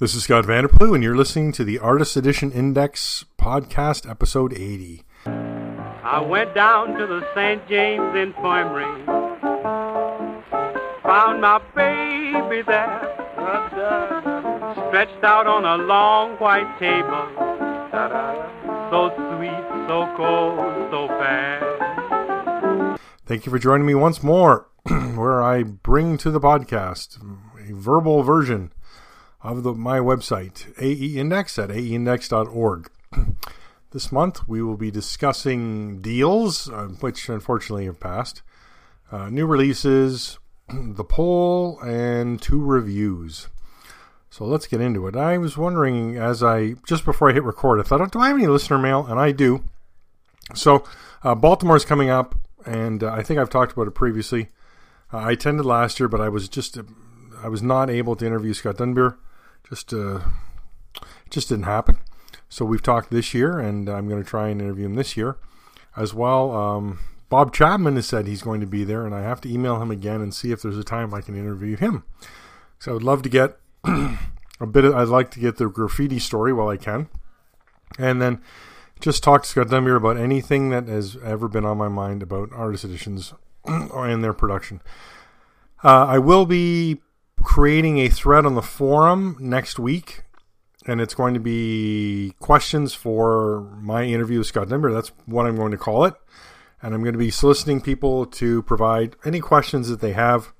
This is Scott VanderPloeg, and you're listening to the Artist Edition Index podcast, episode 80. I went down to the St. James Infirmary, found my baby there, stretched out on a long white table, so sweet, so cold, so fast. Thank you for joining me once more, where I bring to the podcast a verbal version of the, my website, AE at aeindex.org. This month we will be discussing deals, uh, which unfortunately have passed, uh, new releases, the poll, and two reviews. So let's get into it. I was wondering as I, just before I hit record, I thought, do I have any listener mail? And I do. So uh, Baltimore is coming up, and uh, I think I've talked about it previously. Uh, I attended last year, but I was just, I was not able to interview Scott Dunbier. Just, uh, just didn't happen. So we've talked this year, and I'm going to try and interview him this year as well. Um, Bob Chapman has said he's going to be there, and I have to email him again and see if there's a time I can interview him. So I would love to get a bit. Of, I'd like to get the Graphitti story while I can, and then just talk to Scott Dunbier about anything that has ever been on my mind about artist editions and their production. Uh, I will be creating a thread on the forum next week and it's going to be questions for my interview with Scott Dunbier. That's what I'm going to call it. And I'm going to be soliciting people to provide any questions that they have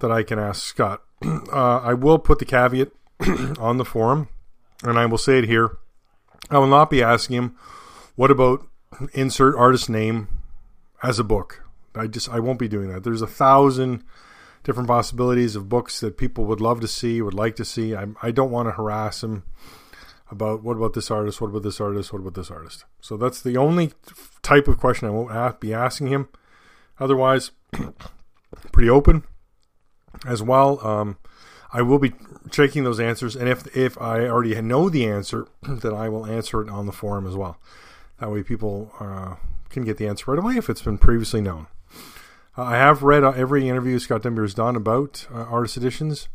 that I can ask Scott. Uh, I will put the caveat on the forum, and I will say it here. I will not be asking him, what about insert artist name as a book? I just I won't be doing that. There's a thousand different possibilities of books that people would love to see, would like to see. I, I don't want to harass him about what about this artist, what about this artist, what about this artist. So that's the only type of question I won't be asking him. Otherwise, pretty open as well. Um, I will be checking those answers, and if if I already know the answer, then I will answer it on the forum as well. That way, people uh, can get the answer right away if it's been previously known. Uh, I have read uh, every interview Scott Dunbier has done about uh, artist editions,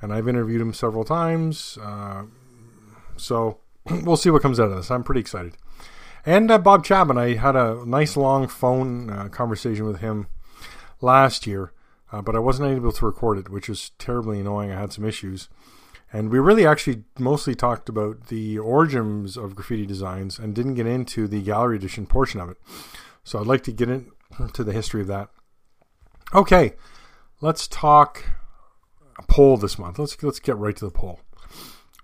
and I've interviewed him several times. Uh, so we'll see what comes out of this. I'm pretty excited. And uh, Bob Chapman, I had a nice long phone conversation with him last year, but I wasn't able to record it, which was terribly annoying. I had some issues. And we really actually mostly talked about the origins of Graphitti Designs and didn't get into the gallery edition portion of it. So I'd like to get into the history of that. Okay, let's talk a poll this month. Let's let's get right to the poll.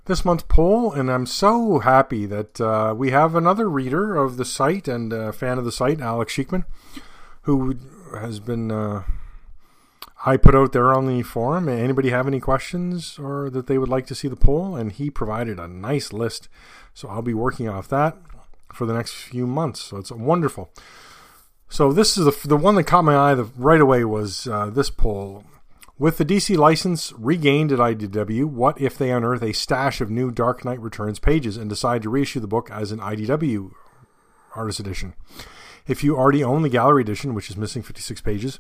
This month's poll, and I'm so happy that uh, we have another reader of the site and fan of the site, Alex Sheikman, who has been. Uh, I put out there on the forum. Anybody have any questions or that they would like to see the poll? And he provided a nice list. So I'll be working off that for the next few months. So it's wonderful. So this is the, the one that caught my eye the, right away was uh, this poll. With the DC license regained at IDW, what if they unearth a stash of new Dark Knight Returns pages and decide to reissue the book as an IDW Artist Edition? If you already own the Gallery Edition, which is missing 56 pages,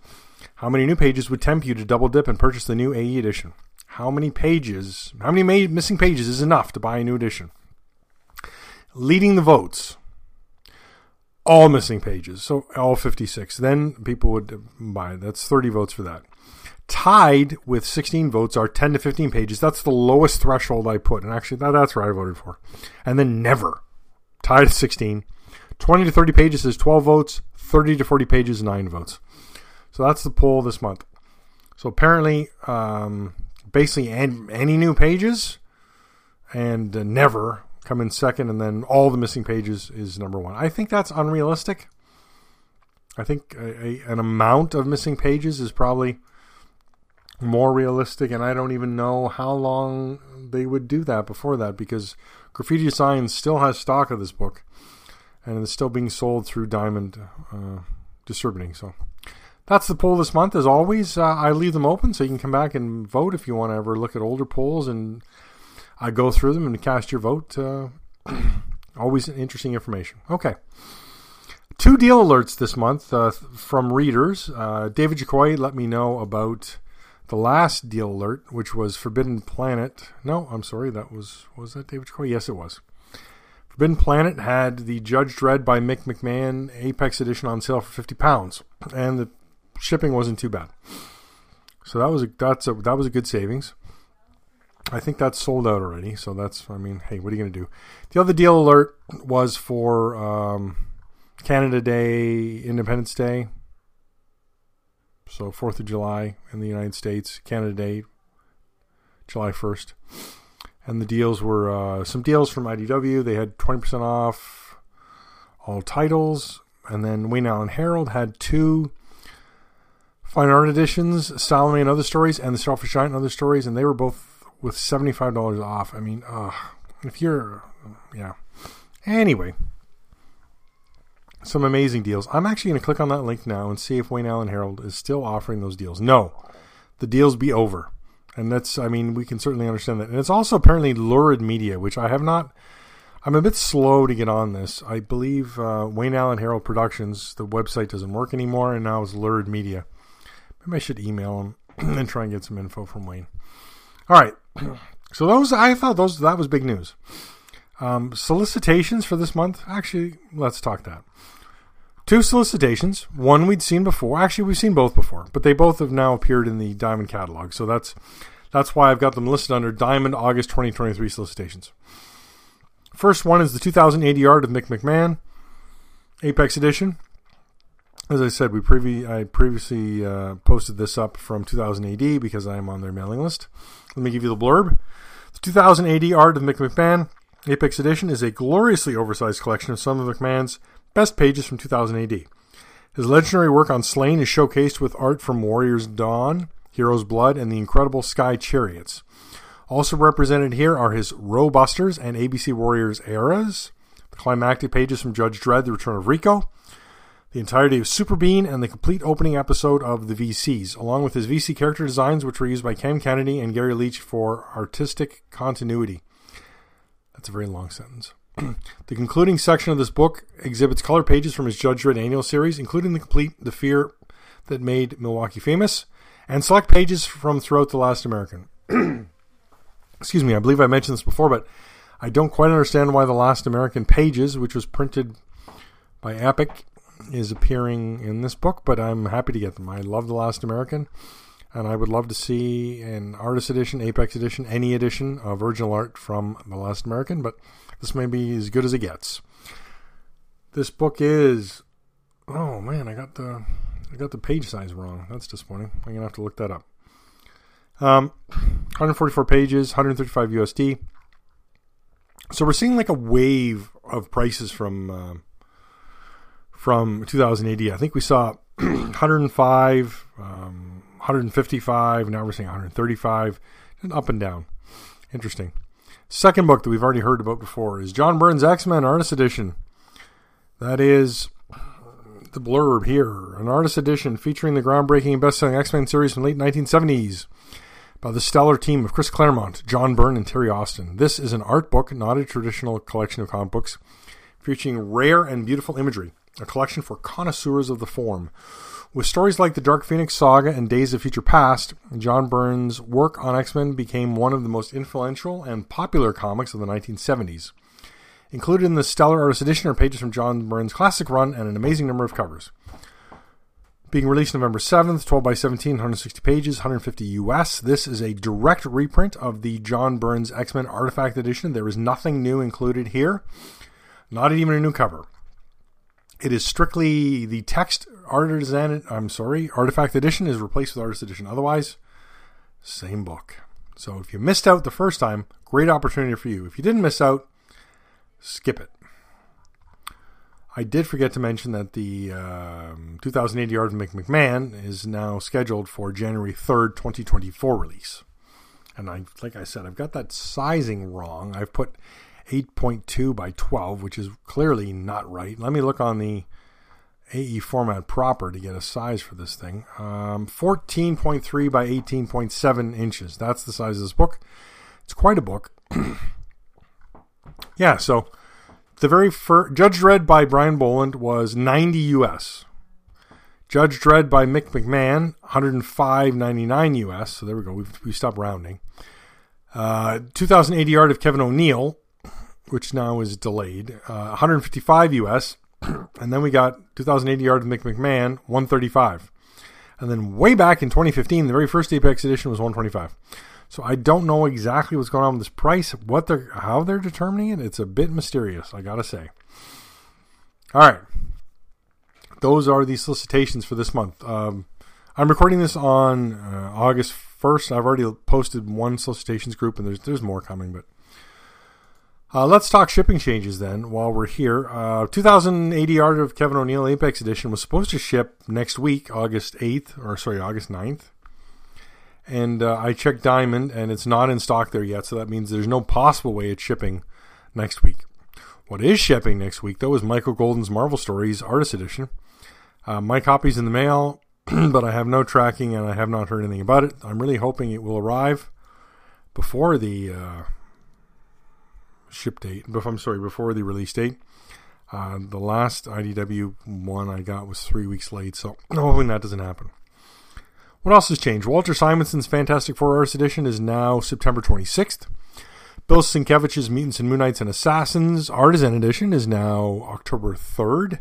how many new pages would tempt you to double dip and purchase the new AE edition? How many pages, how many ma- missing pages is enough to buy a new edition? Leading the votes all missing pages, so all 56. Then people would buy. That's 30 votes for that. Tied with 16 votes are 10 to 15 pages. That's the lowest threshold I put, and actually that, that's where I voted for. And then never tied at 16. 20 to 30 pages is 12 votes. 30 to 40 pages, nine votes. So that's the poll this month. So apparently, um, basically any new pages and uh, never come in second, and then all the missing pages is number one. I think that's unrealistic. I think a, a, an amount of missing pages is probably more realistic, and I don't even know how long they would do that before that because Graphitti Designs still has stock of this book, and it's still being sold through Diamond uh, Distributing. So that's the poll this month. As always, uh, I leave them open so you can come back and vote if you want to ever look at older polls and I go through them and cast your vote. Uh, always interesting information. Okay. Two deal alerts this month uh, from readers. Uh, David Jacoy let me know about the last deal alert, which was Forbidden Planet. No, I'm sorry, that was was that David Jacoby? Yes, it was. Forbidden Planet had the Judge Dredd by Mick McMahon Apex Edition on sale for fifty pounds, and the shipping wasn't too bad. So that was a that's a that was a good savings. I think that's sold out already. So that's I mean, hey, what are you gonna do? The other deal alert was for um, Canada Day, Independence Day. So Fourth of July in the United States, Canada Day, July first, and the deals were uh, some deals from IDW. They had twenty percent off all titles, and then Wayne Allen Herald had two fine art editions, Salome and other stories, and the Selfish Giant and other stories, and they were both with seventy five dollars off. I mean, uh, if you're, yeah. Anyway, some amazing deals. I'm actually going to click on that link now and see if Wayne Allen Herald is still offering those deals. No, the deals be over. And that's, I mean, we can certainly understand that. And it's also apparently Lurid Media, which I have not, I'm a bit slow to get on this. I believe uh, Wayne Allen Herald Productions, the website doesn't work anymore, and now it's Lurid Media. Maybe I should email him and try and get some info from Wayne. All right. So those, I thought those, that was big news. Um, solicitations for this month. Actually, let's talk that. Two solicitations. One we'd seen before. Actually, we've seen both before, but they both have now appeared in the Diamond catalog. So that's that's why I've got them listed under Diamond August 2023 solicitations. First one is the 2000 AD art of Mick McMahon, Apex Edition. As I said, we previ- I previously uh, posted this up from 2000 AD because I am on their mailing list. Let me give you the blurb. The 2000 AD art of Mick McMahon, Apex Edition, is a gloriously oversized collection of some of McMahon's Best pages from 2000 AD. His legendary work on Sláine is showcased with art from Warriors Dawn, Heroes Blood, and the incredible Sky Chariots. Also represented here are his Robusters and ABC Warriors eras, the climactic pages from Judge Dredd, The Return of Rico, the entirety of Super Bean, and the complete opening episode of the VCs, along with his VC character designs, which were used by Cam Kennedy and Gary Leach for artistic continuity. That's a very long sentence. the concluding section of this book exhibits color pages from his Judge Dredd annual series, including the complete The Fear That Made Milwaukee Famous, and select pages from throughout The Last American. Excuse me, I believe I mentioned this before, but I don't quite understand why The Last American Pages, which was printed by Epic, is appearing in this book, but I'm happy to get them. I love The Last American, and I would love to see an artist edition, Apex edition, any edition of original art from The Last American, but this may be as good as it gets. This book is oh man, I got the I got the page size wrong. That's disappointing. I'm gonna have to look that up. Um, 144 pages, 135 USD. So we're seeing like a wave of prices from uh, from 2000 AD. I think we saw 105, um, 155. Now we're seeing 135, and up and down. Interesting. Second book that we've already heard about before is John Byrne's X Men Artist Edition. That is the blurb here an artist edition featuring the groundbreaking and best selling X Men series from late 1970s by the stellar team of Chris Claremont, John Byrne, and Terry Austin. This is an art book, not a traditional collection of comic books, featuring rare and beautiful imagery, a collection for connoisseurs of the form. With stories like the Dark Phoenix Saga and Days of Future Past, John Byrne's work on X Men became one of the most influential and popular comics of the 1970s. Included in the Stellar Artist Edition are pages from John Byrne's classic run and an amazing number of covers. Being released November 7th, 12 by 17, 160 pages, 150 US. This is a direct reprint of the John Byrne's X Men Artifact Edition. There is nothing new included here, not even a new cover. It is strictly the text artisan. I'm sorry, artifact edition is replaced with artist edition. Otherwise, same book. So if you missed out the first time, great opportunity for you. If you didn't miss out, skip it. I did forget to mention that the um, 2000 AD Art of McMahon is now scheduled for January 3rd, 2024 release. And I, like I said, I've got that sizing wrong. I've put 8.2 by 12, which is clearly not right. Let me look on the AE format proper to get a size for this thing. Um, 14.3 by 18.7 inches. That's the size of this book. It's quite a book. yeah, so the very first Judge Dredd by Brian Bolland was 90 US. Judge Dredd by Mick McMahon, 105.99 US. So there we go. We've, we stopped rounding. Uh, 2000 AD Art of Kevin O'Neill, which now is delayed, uh, 155 US. and then we got 2000 AD Art of Mick McMahon, 135. And then way back in 2015, the very first Apex edition was 125. So I don't know exactly what's going on with this price, what they're how they're determining it. It's a bit mysterious, I gotta say. All right, those are the solicitations for this month. Um, I'm recording this on uh, August 1st. I've already posted one solicitations group, and there's there's more coming, but uh, let's talk shipping changes then while we're here. Uh, 2000 AD Art of Kevin O'Neill Apex Edition was supposed to ship next week, August 8th, or sorry, August 9th. And uh, I checked Diamond, and it's not in stock there yet, so that means there's no possible way it's shipping next week. What is shipping next week, though, is Michael Golden's Marvel Stories Artist Edition. Uh, my copy's in the mail, but I have no tracking, and I have not heard anything about it. I'm really hoping it will arrive before the uh, ship date. I'm sorry, before the release date. Uh, the last IDW one I got was three weeks late, so hoping that doesn't happen. What else has changed? Walter Simonson's Fantastic Four Artist Edition is now September 26th. Bill Sienkiewicz's Mutants and Moon Knights and Assassins Artisan Edition is now October 3rd.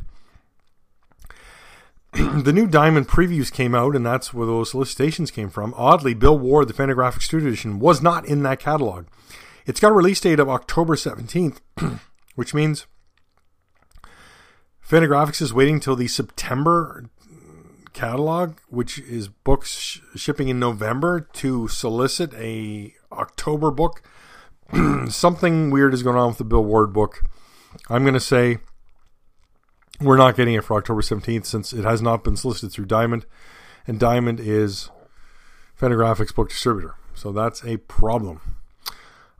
the new Diamond previews came out, and that's where those solicitations came from. Oddly, Bill Ward, the Fantagraphic Studio Edition, was not in that catalog. It's got a release date of October 17th, which means Fantagraphics is waiting till the September catalog, which is books sh- shipping in November, to solicit a October book. Something weird is going on with the Bill Ward book. I'm going to say we're not getting it for October 17th since it has not been solicited through Diamond, and Diamond is Fantagraphics book distributor. So that's a problem.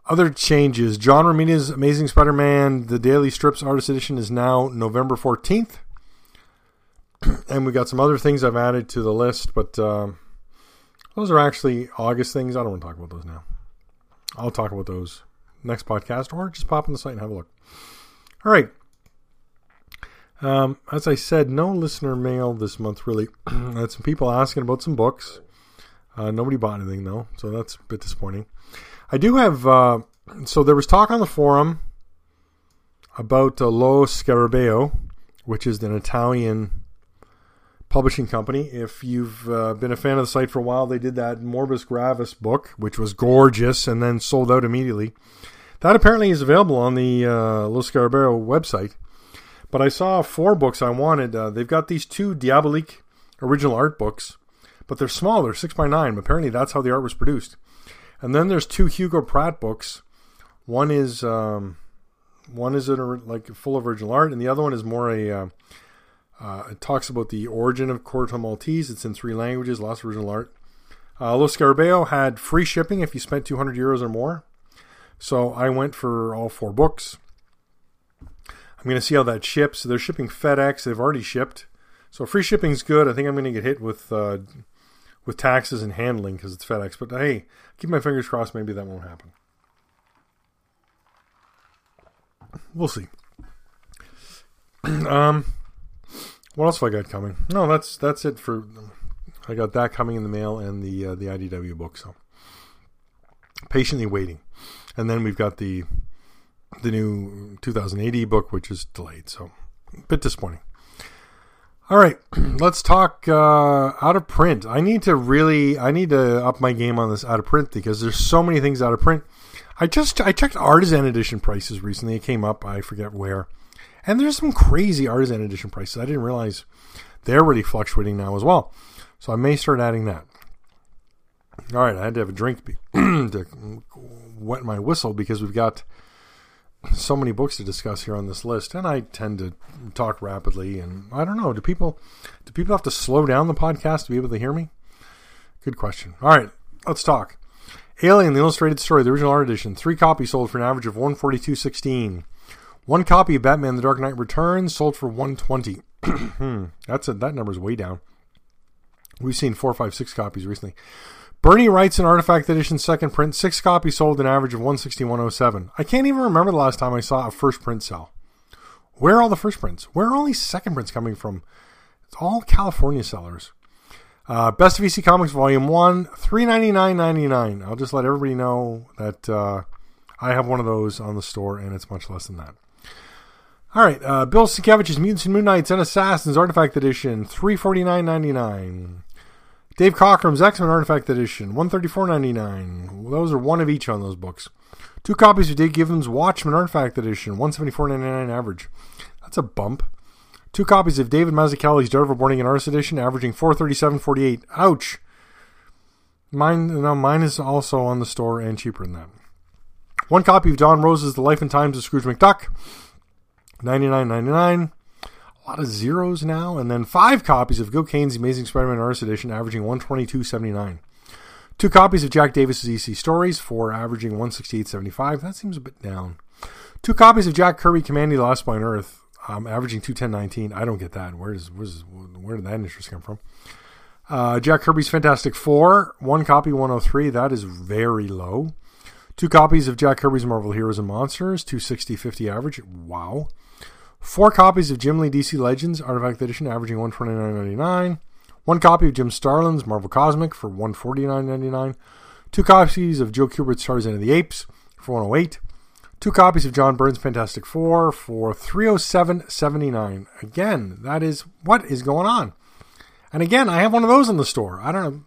Other changes John Romita's Amazing Spider Man, the Daily Strips Artist Edition, is now November 14th. and we've got some other things I've added to the list, but um, those are actually August things. I don't want to talk about those now. I'll talk about those next podcast or just pop on the site and have a look. All right. Um, as I said, no listener mail this month, really. I had some people asking about some books. Uh, nobody bought anything, though, so that's a bit disappointing. I do have. Uh, so there was talk on the forum about uh, Lo Scarabeo, which is an Italian publishing company. If you've uh, been a fan of the site for a while, they did that Morbus Gravis book, which was gorgeous and then sold out immediately. That apparently is available on the uh, Lo Scarabeo website. But I saw four books I wanted. Uh, they've got these two Diabolik original art books, but they're small. They're six by nine. Apparently, that's how the art was produced. And then there's two Hugo Pratt books. One is um, one is like full of original art, and the other one is more a. Uh, uh, it talks about the origin of Corto Maltese. It's in three languages, lots of original art. Uh, Lo Scarabeo had free shipping if you spent 200 euros or more. So I went for all four books. I'm going to see how that ships. They're shipping FedEx. They've already shipped. So free shipping's good. I think I'm going to get hit with uh, with taxes and handling because it's FedEx. But hey, keep my fingers crossed. Maybe that won't happen. We'll see. um, what else have I got coming? No, that's that's it for. I got that coming in the mail and the uh, the IDW book. So patiently waiting, and then we've got the the new 2000 AD book, which is delayed. So a bit disappointing. All right, let's talk uh, out of print. I need to really, I need to up my game on this out of print because there's so many things out of print. I just I checked artisan edition prices recently. It came up, I forget where, and there's some crazy artisan edition prices. I didn't realize they're really fluctuating now as well. So I may start adding that. All right, I had to have a drink to wet my whistle because we've got so many books to discuss here on this list, and I tend to talk rapidly. And I don't know, do people do people have to slow down the podcast to be able to hear me? Good question. All right, let's talk. Alien: The Illustrated Story, the original art edition, three copies sold for an average of one forty two sixteen. One copy of Batman: The Dark Knight Returns sold for one twenty. Hmm, that's a, that number's way down. We've seen four, five, six copies recently. Bernie Wrightson Artifact Edition second print, six copies sold an average of 161.07. I can't even remember the last time I saw a first print sell. Where are all the first prints? Where are all these second prints coming from? It's all California sellers. Uh, Best of EC Comics Volume 1, three ninety nine ninety nine. I'll just let everybody know that uh, I have one of those on the store, and it's much less than that. All right, uh, Bill Sienkiewicz's Mutants and Moon Knights and Assassins Artifact Edition, three forty nine ninety nine. Dave Cockrum's X Men Artifact Edition, one thirty four ninety nine. Those are one of each on those books. Two copies of Dave Gibbons' Watchmen Artifact Edition, one seventy four ninety nine average. That's a bump. Two copies of David Mazzucchelli's Daredevil Born Again Artist Edition, averaging four thirty seven forty eight. Ouch. Mine, no, mine is also on the store and cheaper than that. One copy of Don Rosa's The Life and Times of Scrooge McDuck, ninety nine ninety nine. A lot of zeros now, and then five copies of Gil Kane's Amazing Spider-Man Artist Edition, averaging one twenty two copies of Jack Davis's EC Stories for averaging one sixty eight seventy five. That seems a bit down. Two copies of Jack Kirby Kamandi the Last Boy on Earth, um, averaging 210.19. I don't get that. Where does where's, where did that interest come from? Uh, Jack Kirby's Fantastic Four, one copy, 103. That is very low. Two copies of Jack Kirby's Marvel Heroes and Monsters, 260.50 average. Wow. Four copies of Jim Lee DC Legends Artifact Edition, averaging 129.99. One copy of Jim Starlin's Marvel Cosmic for 149.99. Two copies of Joe Kubert's Tarzan of the Apes for 108. Two copies of John Byrne's Fantastic Four for 307.79. Again, that is what is going on. And again, I have one of those in the store. I don't know.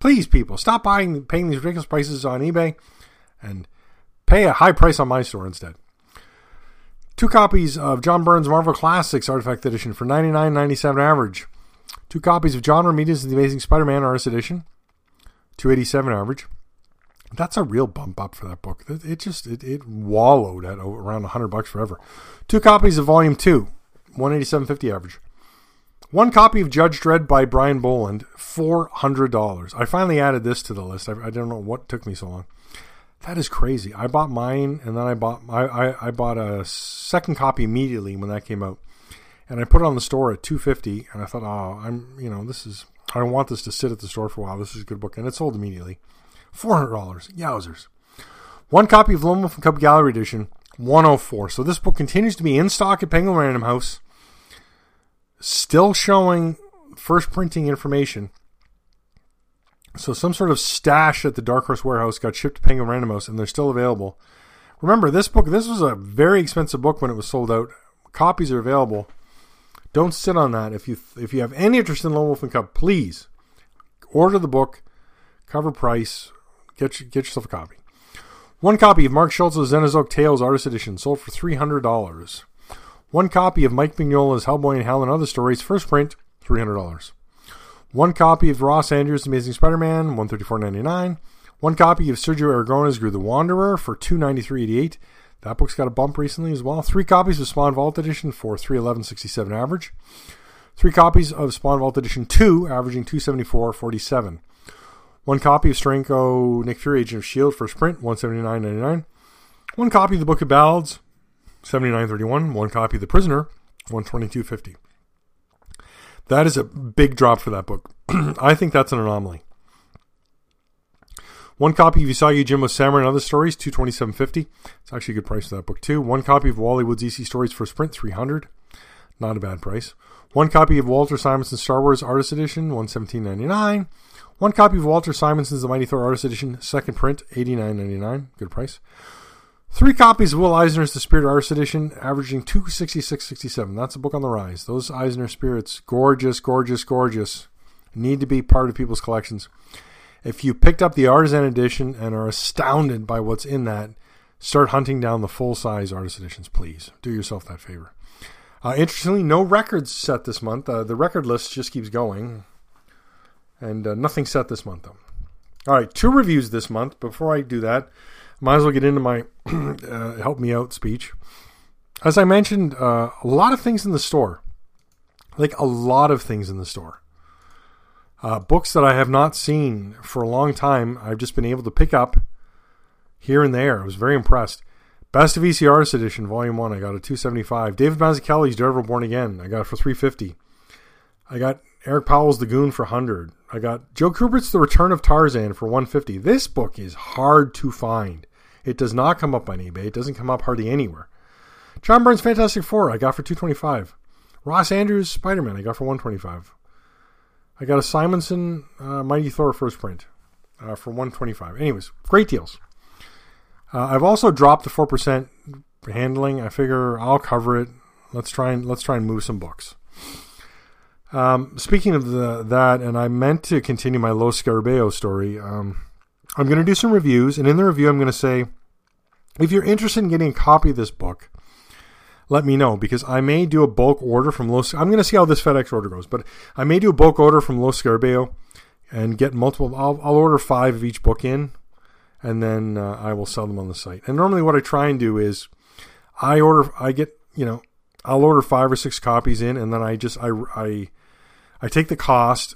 Please, people, stop buying, paying these ridiculous prices on eBay, and pay a high price on my store instead. Two copies of John Byrne's Marvel Classics Artifact Edition for 99.97 average. Two copies of John Romita's The Amazing Spider-Man Artist Edition, 287 average. That's a real bump up for that book. It, it just it, it wallowed at around 100 bucks forever. Two copies of Volume 2, 187.50 average. One copy of Judge Dredd by Brian Bolland, $400. I finally added this to the list. I, I don't know what took me so long. That is crazy. I bought mine and then I bought I, I, I bought a second copy immediately when that came out. And I put it on the store at 250 and I thought, "Oh, I'm, you know, this is I want this to sit at the store for a while. This is a good book." And it sold immediately. $400. Yowzers. One copy of Lone Wolf and Cub Gallery Edition, 104. So this book continues to be in stock at Penguin Random House. Still showing first printing information. So some sort of stash at the Dark Horse warehouse got shipped to Penguin Random House and they're still available. Remember, this book, this was a very expensive book when it was sold out. Copies are available. Don't sit on that. If you if you have any interest in Lone Wolf and Cub, please order the book, cover price, Get, get yourself a copy. One copy of Mark Schultz's Xenozoic Tales Artist Edition sold for $300. One copy of Mike Mignola's Hellboy and Hell and Other Stories, first print, $300. One copy of Ross Andru's Amazing Spider-Man, $134.99. One copy of Sergio Aragonés' Groo the Wanderer for $293.88. That book's got a bump recently as well. Three copies of Spawn Vault Edition for $311.67 average. Three copies of Spawn Vault Edition 2, averaging $274.47. One copy of Steranko Nick Fury Agent of S.H.I.E.L.D. first print, one seventy nine ninety nine. One copy of the Book of Ballads, seventy nine thirty one. One copy of The Prisoner, one twenty two fifty. That is a big drop for that book. I think that's an anomaly. One copy of Usagi Yojimbo's Samurai and Other Stories, two twenty seven fifty. It's actually a good price for that book too. One copy of Wally Wood's EC Stories first print, three hundred. Not a bad price. One copy of Walter Simonson's Star Wars Artist Edition, one seventeen ninety nine. One copy of Walter Simonson's The Mighty Thor Artist Edition, second print, eighty nine ninety nine. Good price. Three copies of Will Eisner's The Spirit Artist Edition, averaging two sixty six sixty seven. That's a book on the rise. Those Eisner spirits, gorgeous, gorgeous, gorgeous, need to be part of people's collections. If you picked up the Artisan Edition and are astounded by what's in that, start hunting down the full size Artist Editions, please. Do yourself that favor. Uh, interestingly, no records set this month. Uh, the record list just keeps going and uh, nothing set this month though. All right, two reviews this month. Before I do that, might as well get into my uh, help me out speech. As I mentioned, uh, a lot of things in the store, like a lot of things in the store. Uh, books that I have not seen for a long time, I've just been able to pick up here and there. I was very impressed. Best of EC Artist Edition, Volume One, I got a two seventy five. David Mazzucchelli's Daredevil Born Again, I got it for three fifty. I got Eric Powell's The Goon for hundred. I got Joe Kubert's The Return of Tarzan for 150. This book is hard to find. It does not come up on eBay. It doesn't come up hardly anywhere. John Byrne's Fantastic Four I got for 225. Ross Andru Spider Man I got for 125. I got a Simonson uh, Mighty Thor first print uh, for 125. Anyways, great deals. Uh, I've also dropped the four percent handling. I figure I'll cover it. Let's try and let's try and move some books. Um, speaking of the, that, and I meant to continue my Los Scarabeo story. Um, I'm going to do some reviews, and in the review, I'm going to say if you're interested in getting a copy of this book, let me know because I may do a bulk order from Los. I'm going to see how this FedEx order goes, but I may do a bulk order from Los Scarabeo and get multiple. I'll, I'll order five of each book in, and then uh, I will sell them on the site. And normally, what I try and do is I order, I get, you know, I'll order five or six copies in, and then I just I I I take the cost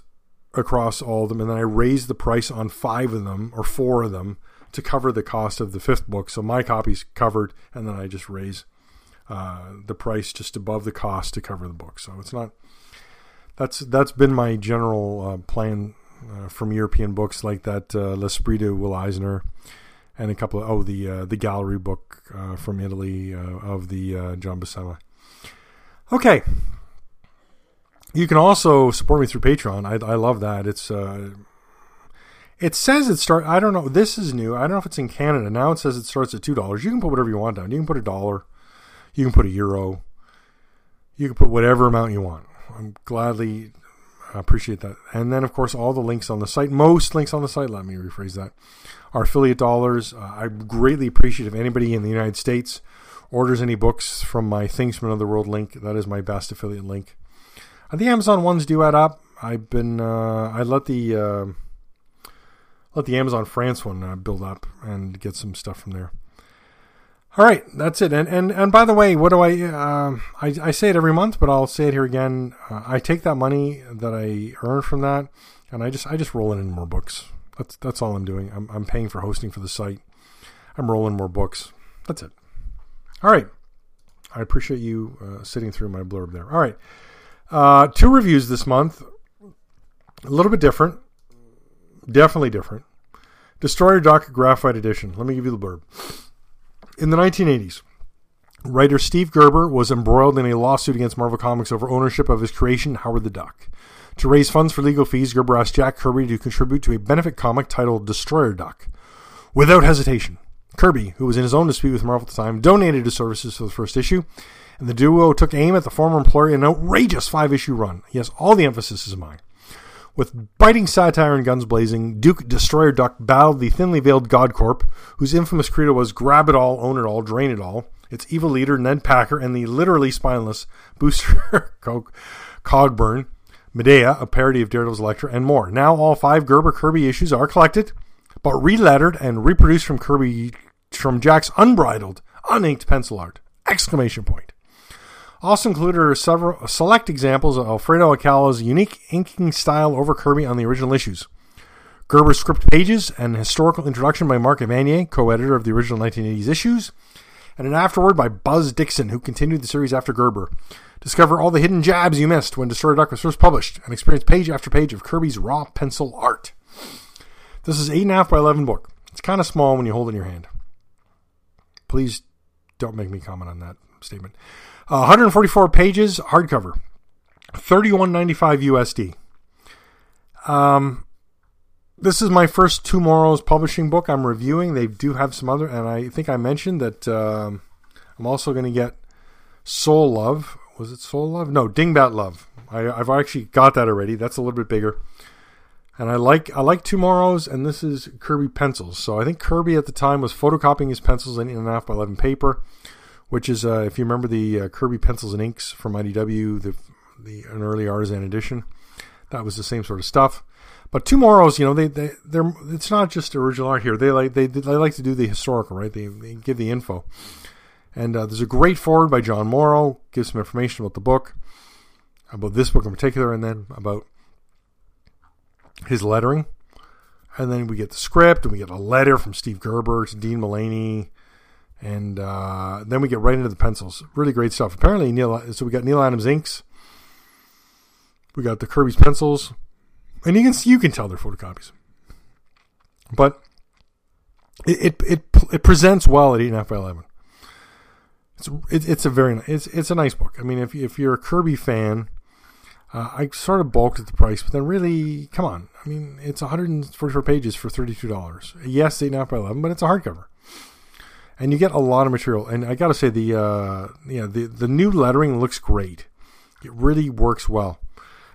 across all of them, and then I raise the price on five of them or four of them to cover the cost of the fifth book. So my copy's covered, and then I just raise uh, the price just above the cost to cover the book. So it's not. That's that's been my general uh, plan uh, from European books like that uh, L'Esprit de Will Eisner, and a couple of oh the uh, the gallery book uh, from Italy uh, of the John Buscema. Okay. You can also support me through Patreon. I, I love that. It's uh, it says it start. I don't know. This is new. I don't know if it's in Canada now. It says it starts at two dollars. You can put whatever you want down. You can put a dollar. You can put a euro. You can put whatever amount you want. I'm gladly I appreciate that. And then, of course, all the links on the site, most links on the site, let me rephrase that, are affiliate dollars. Uh, I greatly appreciate if anybody in the United States orders any books from my Things from Another World link. That is my best affiliate link. The Amazon ones do add up. I've been, uh, I let the, uh, let the Amazon France one uh, build up and get some stuff from there. All right, that's it. And and and by the way, what do I? Uh, I I say it every month, but I'll say it here again. Uh, I take that money that I earn from that, and I just I just roll it in more books. That's that's all I'm doing. I'm I'm paying for hosting for the site. I'm rolling more books. That's it. All right. I appreciate you uh, sitting through my blurb there. All right. Uh, two reviews this month. A little bit different. Definitely different. Destroyer Duck Graphite Edition. Let me give you the blurb. In the 1980s, writer Steve Gerber was embroiled in a lawsuit against Marvel Comics over ownership of his creation, Howard the Duck. To raise funds for legal fees, Gerber asked Jack Kirby to contribute to a benefit comic titled Destroyer Duck. Without hesitation, Kirby, who was in his own dispute with Marvel at the time, donated his services for the first issue, and the duo took aim at the former employer in an outrageous five issue run. Yes, all the emphasis is mine. With biting satire and guns blazing, Duke Destroyer Duck battled the thinly veiled Godcorp, whose infamous credo was grab it all, own it all, drain it all, its evil leader Ned Packer, and the literally spineless Booster Cogburn, Medea, a parody of Daredevil's Elektra, and more. Now all five Gerber Kirby issues are collected, but relettered and reproduced from Kirby from Jack's unbridled, uninked pencil art. Exclamation point. Also included are several select examples of Alfredo Alcala's unique inking style over Kirby on the original issues. Gerber's script pages, an historical introduction by Mark Evanier, co-editor of the original 1980s issues, and an afterword by Buzz Dixon, who continued the series after Gerber. Discover all the hidden jabs you missed when Destroyer Duck was first published, and experience page after page of Kirby's raw pencil art. This is 8.5 by 11 book. It's kind of small when you hold it in your hand. Please don't make me comment on that statement. Uh, 144 pages, hardcover, 31.95 USD. Um, this is my first TwoMorrows publishing book I'm reviewing. They do have some other, and I think I mentioned that um, I'm also going to get Soul Love. Was it Soul Love? No, Dingbat Love. I, have actually got that already. That's a little bit bigger. And I like I like TwoMorrows, and this is Kirby pencils. So I think Kirby at the time was photocopying his pencils in 8.5 by 11 paper which is uh, if you remember the uh, Kirby pencils and inks from IDW, the the an early artisan edition, that was the same sort of stuff. But TwoMorrows, you know, they they they're it's not just original art here. They like they they like to do the historical, right? They, they give the info. And uh, there's a great forward by John Morrow, gives some information about the book, about this book in particular, and then about his lettering. And then we get the script, and we get a letter from Steve Gerber to Dean Mullaney, and uh, then we get right into the pencils. Really great stuff. Apparently, Neal. So we got Neal Adams inks. We got the Kirby's pencils, and you can see, you can tell they're photocopies. But it it it, it presents well at eight and a half by eleven. it's it, it's a very it's it's a nice book. I mean, if if you're a Kirby fan, uh, I sort of balked at the price, but then really, come on. I mean, it's 144 pages for $32. Yes, 8.5 by 11, but it's a hardcover. And you get a lot of material. And I got to say, the, uh, yeah, the, the new lettering looks great. It really works well.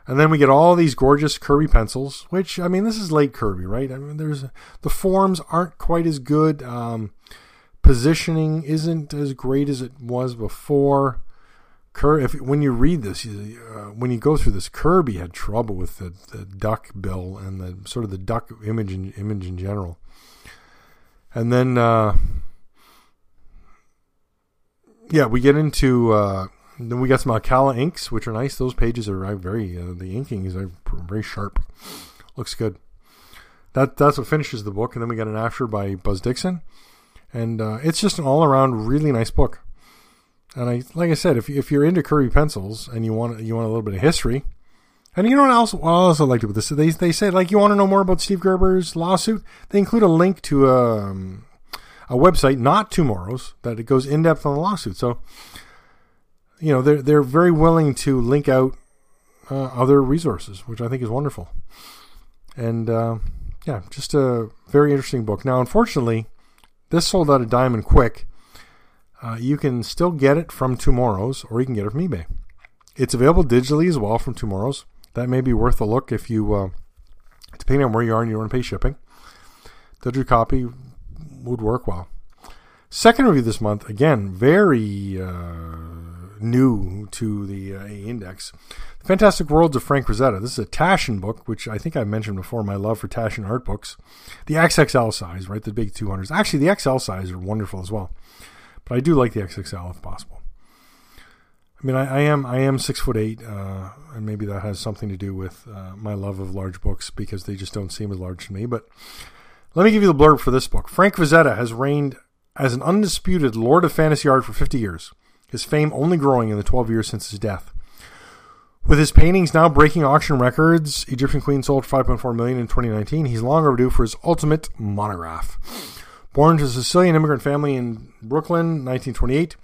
And then we get all these gorgeous Kirby pencils, which, I mean, this is late Kirby, right? I mean, there's the forms aren't quite as good. Um, positioning isn't as great as it was before. Kirby, if when you read this, you, uh, when you go through this, Kirby had trouble with the, the duck bill and the sort of the duck image in, image in general. And then, uh, yeah, we get into uh, then we got some Alcala inks, which are nice. Those pages are very uh, the inking is very sharp. Looks good. That that's what finishes the book, and then we got an after by Buzz Dixon, and uh, it's just an all around really nice book. And I, like I said, if if you're into Kirby pencils and you want you want a little bit of history, and you know what else? What I also liked about this, they they say like you want to know more about Steve Gerber's lawsuit. They include a link to um, a website, not TwoMorrows, that it goes in depth on the lawsuit. So, you know, they're they're very willing to link out uh, other resources, which I think is wonderful. And uh, yeah, just a very interesting book. Now, unfortunately, this sold out a diamond quick uh, you can still get it from TwoMorrows or you can get it from eBay. It's available digitally as well from TwoMorrows. That may be worth a look if you, uh, depending on where you are and you want to pay shipping. Digital copy would work well. Second review this month, again, very uh, new to the uh, Index. Fantastic Worlds of Frank Frazetta. This is a Taschen book, which I think I mentioned before, my love for Taschen art books. The XXL size, right? The big 200s. Actually, the XL size are wonderful as well. But I do like the XXL if possible. I mean, I, I am I am six foot eight, uh, and maybe that has something to do with uh, my love of large books because they just don't seem as large to me. But let me give you the blurb for this book. Frank Frazetta has reigned as an undisputed lord of fantasy art for 50 years, his fame only growing in the 12 years since his death. With his paintings now breaking auction records, Egyptian Queen sold 5.4 million in 2019. He's long overdue for his ultimate monograph. Born to a Sicilian immigrant family in Brooklyn, 1928,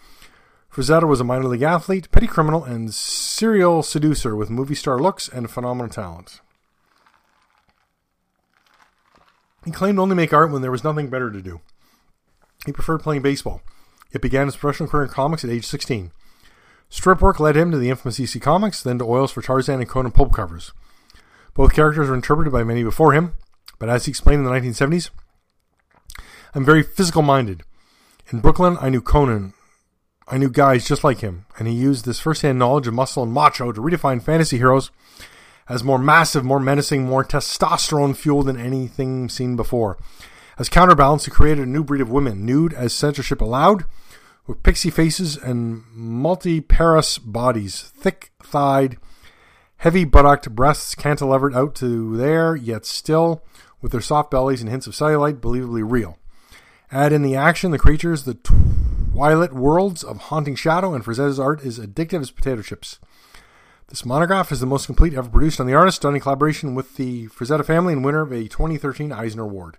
Frazetta was a minor league athlete, petty criminal, and serial seducer with movie star looks and phenomenal talent. He claimed to only make art when there was nothing better to do. He preferred playing baseball. It began his professional career in comics at age 16. Strip work led him to the infamous EC Comics, then to oils for Tarzan and Conan pulp covers. Both characters were interpreted by many before him, but as he explained in the 1970s, I'm very physical minded. In Brooklyn, I knew Conan. I knew guys just like him, and he used this first-hand knowledge of muscle and macho to redefine fantasy heroes as more massive, more menacing, more testosterone fueled than anything seen before. As counterbalance, he created a new breed of women, nude as censorship allowed, with pixie faces and multiparous bodies, thick thighed, heavy buttocked breasts cantilevered out to there, yet still, with their soft bellies and hints of cellulite, believably real. Add in the action, the creatures, the twilight worlds of haunting shadow, and Frazetta's art is addictive as potato chips. This monograph is the most complete ever produced on the artist, done in collaboration with the Frazetta family and winner of a 2013 Eisner Award.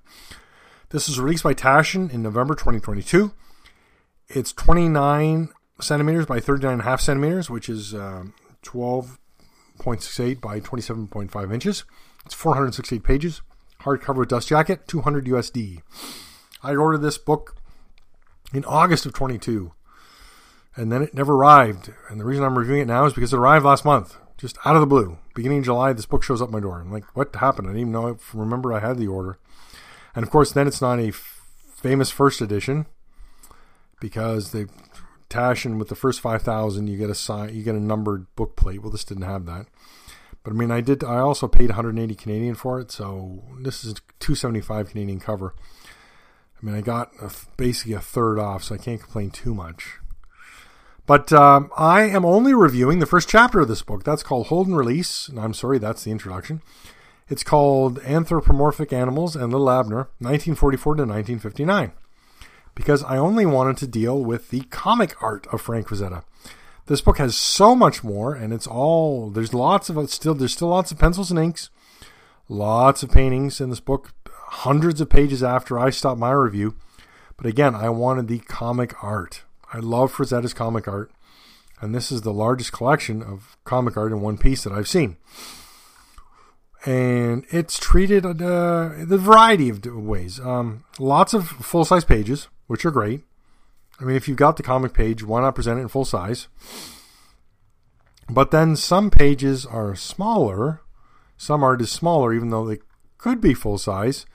This was released by Taschen in November 2022. It's 29 centimeters by 39.5 centimeters, which is uh, 12.68 by 27.5 inches. It's 468 pages. Hardcover with dust jacket, 200 USD. I ordered this book in August of 22, and then it never arrived. And the reason I'm reviewing it now is because it arrived last month, just out of the blue. Beginning of July, this book shows up my door. I'm like, what happened? I didn't even know. I remember I had the order. And of course, then it's not a f- famous first edition because they Taschen with the first 5,000, you get a sign, you get a numbered book plate. Well, this didn't have that. But I mean, I did. I also paid 180 Canadian for it, so this is 275 Canadian cover. I mean, I got a, basically a third off, so I can't complain too much. But um, I am only reviewing the first chapter of this book. That's called Hold and Release. I'm sorry, that's the introduction. It's called Anthropomorphic Animals and Little Abner, 1944 to 1959. Because I only wanted to deal with the comic art of Frank Frazetta. This book has so much more, and it's all there's lots of still there's still lots of pencils and inks, lots of paintings in this book hundreds of pages after I stopped my review. But again, I wanted the comic art. I love Frazetta's comic art, and this is the largest collection of comic art in one piece that I've seen. And it's treated uh, the variety of ways. Um, lots of full size pages, which are great. I mean, if you've got the comic page, why not present it in full size? But then some pages are smaller. Some art is smaller, even though they could be full size.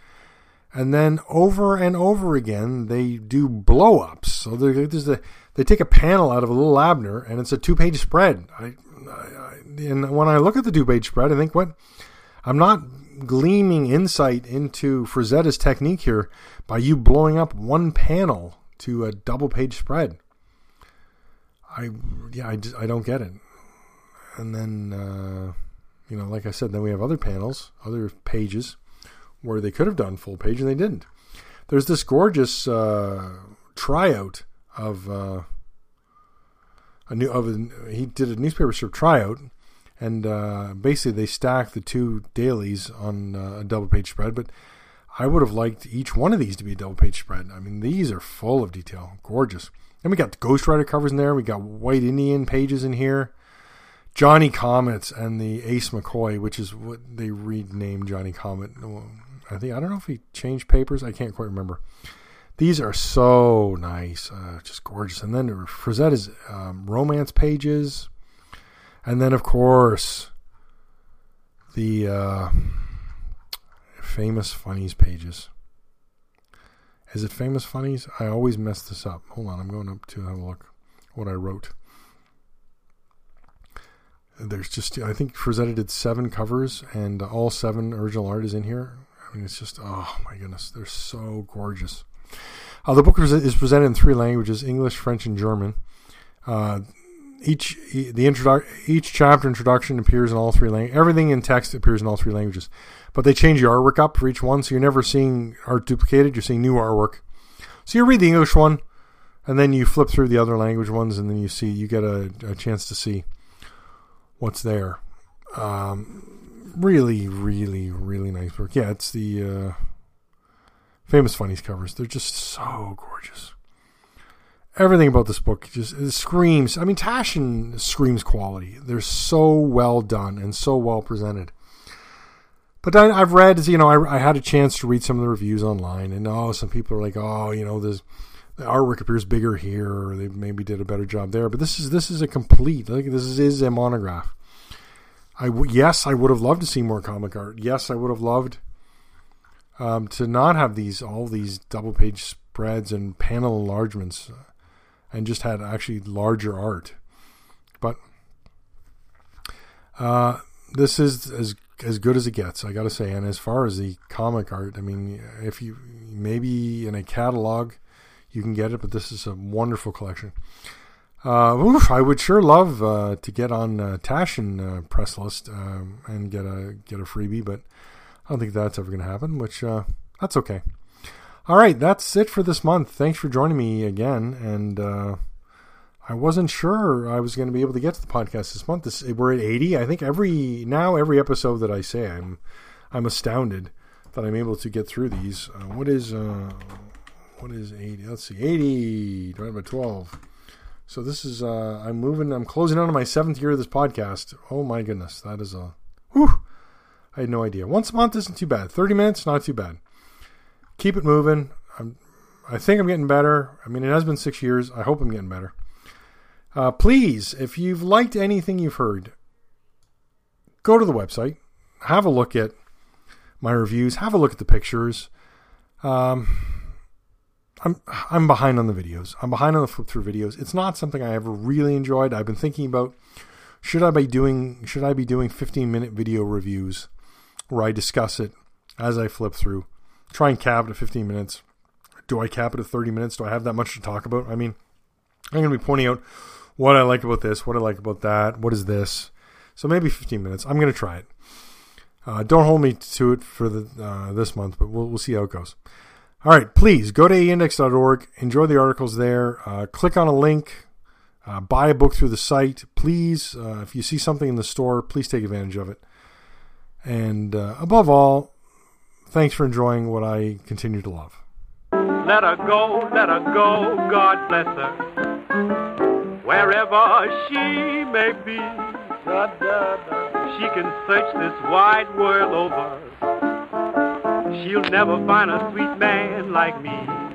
And then over and over again, they do blow ups. So a, they take a panel out of a Li'l Abner, and it's a two page spread. I, I, and when I look at the two page spread, I think, what? I'm not gleaming insight into Frazetta's technique here by you blowing up one panel to a double page spread. I yeah I, I don't get it. And then uh, you know like I said, then we have other panels, other pages where they could have done full page and they didn't. There's this gorgeous uh, tryout of uh, a new of a, he did a newspaper strip tryout, and uh, basically they stacked the two dailies on uh, a double page spread, but I would have liked each one of these to be a double page spread. I mean, these are full of detail, gorgeous. And we got the Ghost Rider covers in there. We got White Indian pages in here. Johnny Comets and the Ace McCoy, which is what they renamed Johnny Comet. I think I don't know if he changed papers. I can't quite remember. These are so nice, uh, just gorgeous. And then Frazetta's um, romance pages, and then of course the. Uh, famous funnies pages. Is it famous funnies? I always mess this up. Hold on, I'm going up to have a look what I wrote. There's just I think Frazetta did seven covers and all seven original art is in here. I mean, it's just oh my goodness, they're so gorgeous. Uh, the book is presented in three languages: English, French, and German. Uh, each the introdu- each chapter introduction appears in all three languages. Everything in text appears in all three languages, but they change the artwork up for each one, so you're never seeing art duplicated. You're seeing new artwork. So you read the English one, and then you flip through the other language ones, and then you see you get a, a chance to see what's there. Um, really, really, really nice work. Yeah, it's the uh, famous funnies covers. They're just so gorgeous everything about this book just screams. I mean, Taschen screams quality. They're so well done and so well presented. But I, have read, you know, I, I, had a chance to read some of the reviews online, and oh, some people are like, oh, you know, the artwork appears bigger here, or they maybe did a better job there. But this is this is a complete. Like this is, is a monograph. I w- yes, I would have loved to see more comic art. Yes, I would have loved um, to not have these all these double page spreads and panel enlargements and just had actually larger art. But uh, this is as as good as it gets, I got to say. And as far as the comic art, I mean, if you maybe in a catalog you can get it, but this is a wonderful collection. Uh, oof, I would sure love uh, to get on uh, Taschen uh, press list um, and get a get a freebie, but I don't think that's ever going to happen. Which uh, that's okay. All right, that's it for this month. Thanks for joining me again. And uh, I wasn't sure I was going to be able to get to the podcast this month. This, we're at 80. I think every now every episode that I say, I'm I'm astounded that I'm able to get through these. Uh, what is uh, what is 80? Let's see, 80 divided by 12. So this is uh, I'm moving. I'm closing out on my seventh year of this podcast. Oh my goodness, that is a. Whew, I had no idea. Once a month isn't too bad. 30 minutes, not too bad keep it moving. I'm, I think I'm getting better. I mean, it has been six years. I hope I'm getting better. Uh, please, if you've liked anything you've heard, go to the website, have a look at my reviews, have a look at the pictures. Um, I'm I'm behind on the videos. I'm behind on the flip through videos. It's not something I ever really enjoyed. I've been thinking about should I be doing should I be doing 15 minute video reviews where I discuss it as I flip through try and cap it at 15 minutes. Do I cap it at 30 minutes? Do I have that much to talk about? I mean, I'm going to be pointing out what I like about this, what I like about that, what is this. So maybe 15 minutes. I'm going to try it. Uh, don't hold me to it for the uh, this month, but we'll, we'll see how it goes. All right, please go to aeindex.org, enjoy the articles there, uh, click on a link, uh, buy a book through the site. Please, uh, if you see something in the store, please take advantage of it. And uh, above all, Thanks for enjoying what I continue to love. Let her go, let her go, God bless her. Wherever she may be, she can search this wide world over. She'll never find a sweet man like me.